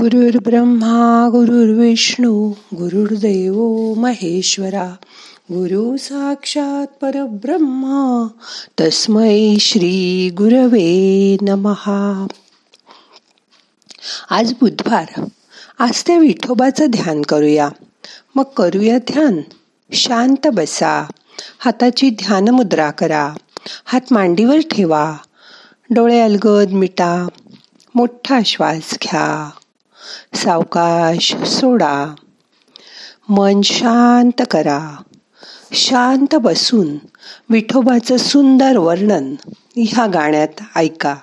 गुरुर् ब्रह्मा गुरुर्विष्णू गुरुर्देव महेश्वरा गुरु साक्षात परब्रह्मा तस्मै श्री गुरवे नमहा आज बुधवार. आज त्या विठोबाचं ध्यान करूया. मग करूया ध्यान. शांत बसा. हाताची ध्यान मुद्रा करा. हात मांडीवर ठेवा. डोळे अलगद मिटा. मोठा श्वास घ्या. सावकाश सोडा. मन शांत करा. शांत बसून विठोबाचं सुंदर वर्णन ह्या गाण्यात ऐका.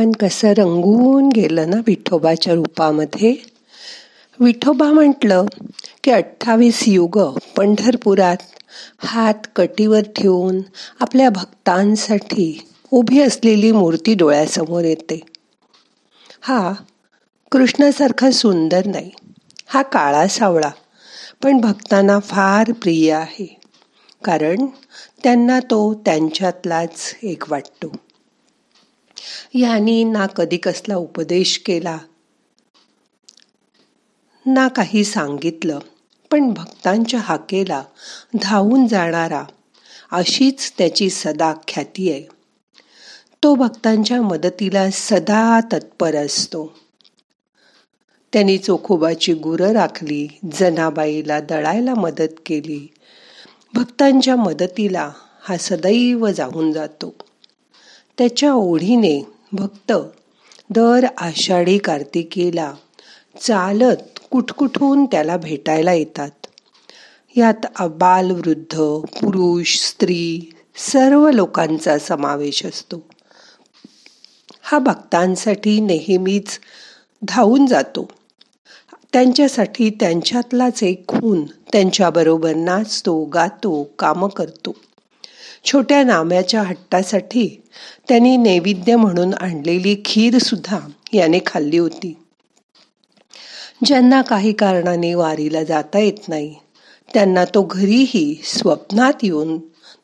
भगवान कसं रंगून गेलं ना विठोबाच्या रूपामध्ये? विठोबा म्हटलं की अठ्ठावीस युग पंढरपुरात हात कटीवर ठेवून आपल्या भक्तांसाठी उभी असलेली मूर्ती डोळ्यासमोर येते. हा कृष्णासारखा सुंदर नाही. हा काळा सावळा पण भक्तांना फार प्रिय आहे. कारण त्यांना तो त्यांच्यातलाच एक वाटतो. यांनी ना कधी कसला उपदेश केला ना काही सांगितलं पण भक्तांच्या हाकेला धावून जाणारा अशीच त्याची सदा ख्याती आहे. तो भक्तांच्या मदतीला सदा तत्पर असतो. त्यांनी चोखोबाची गुरं राखली जनाबाईला दळायला मदत केली. भक्तांच्या मदतीला हा सदैव जाऊन जातो. त्याच्या ओढीने भक्त दर आषाढी कार्तिकेला चालत कुठकुठून त्याला भेटायला येतात. यात अबाल वृद्ध पुरुष स्त्री सर्व लोकांचा समावेश असतो. हा भक्तांसाठी नेहमीच धावून जातो. त्यांच्यासाठी त्यांच्यातलाच एक खून त्यांच्याबरोबर नाचतो गातो कामं करतो. छोट्या नाम्याच्या हट्टासाठी त्यांनी नैवेद्य म्हणून आणलेली खीर सुद्धा याने खाल्ली होती. ज्यांना काही कारणाने वारीला जाता येत नाही त्यांना तो घरीही स्वप्नात येऊन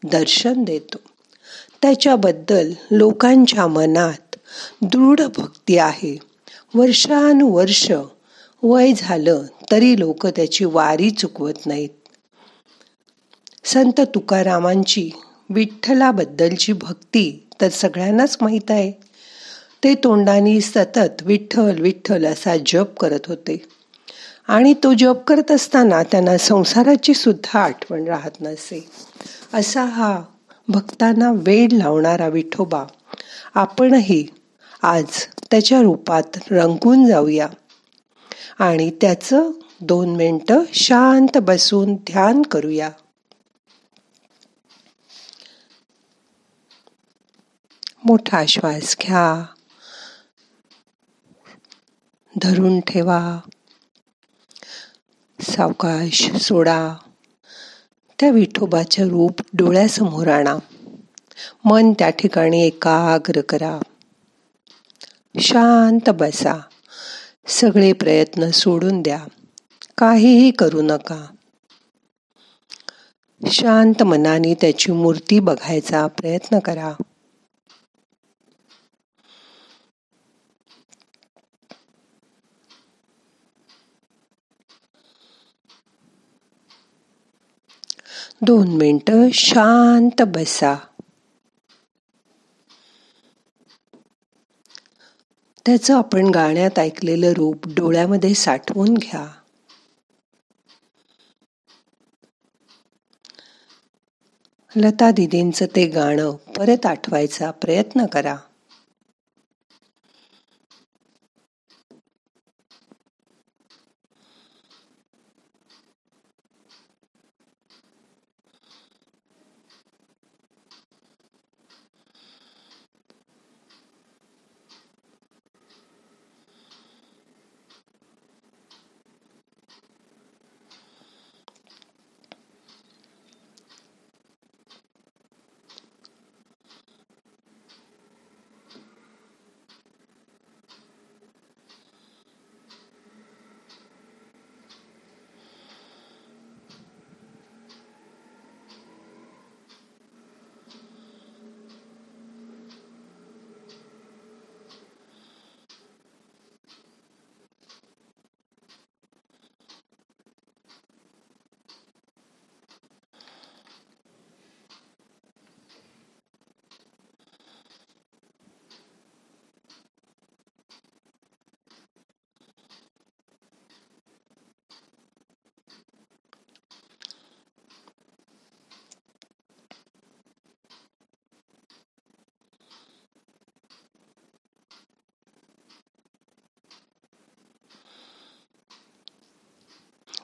दर्शन देतो. त्याच्याबद्दल लोकांच्या मनात दृढ भक्ती आहे. वर्षानुवर्ष वय झालं तरी लोक त्याची वारी चुकवत नाहीत. संत तुकारामांची विठ्ठलाबद्दलची भक्ती तर सगळ्यांनाच माहीत आहे. ते तोंडानी सतत विठ्ठल विठ्ठल असा जप करत होते. आणि तो जप करत असताना त्यांना संसाराची सुद्धा आठवण राहत नसे. असा हा भक्तांना वेळ लावणारा विठोबा. आपणही आज त्याच्या रूपात रंगून जाऊया. आणि त्याचं दोन मिनटं शांत बसून ध्यान करूया. मोठा श्वास घ्या. धरून ठेवा. सावकाश सोडा. त्या विठोबाचे रूप डोळ्यासमोर आणा. मन त्या ठिकाणी एकाग्र करा. शांत बसा. सगळे प्रयत्न सोडून द्या. काहीही करू नका. शांत मनाने त्याची मूर्ती बघायचा प्रयत्न करा. दोन मिनटं शांत बसा. त्याचं आपण गाण्यात ऐकलेलं रूप डोळ्यामध्ये साठवून घ्या. लता दिदींचं ते गाणं परत आठवायचा प्रयत्न करा.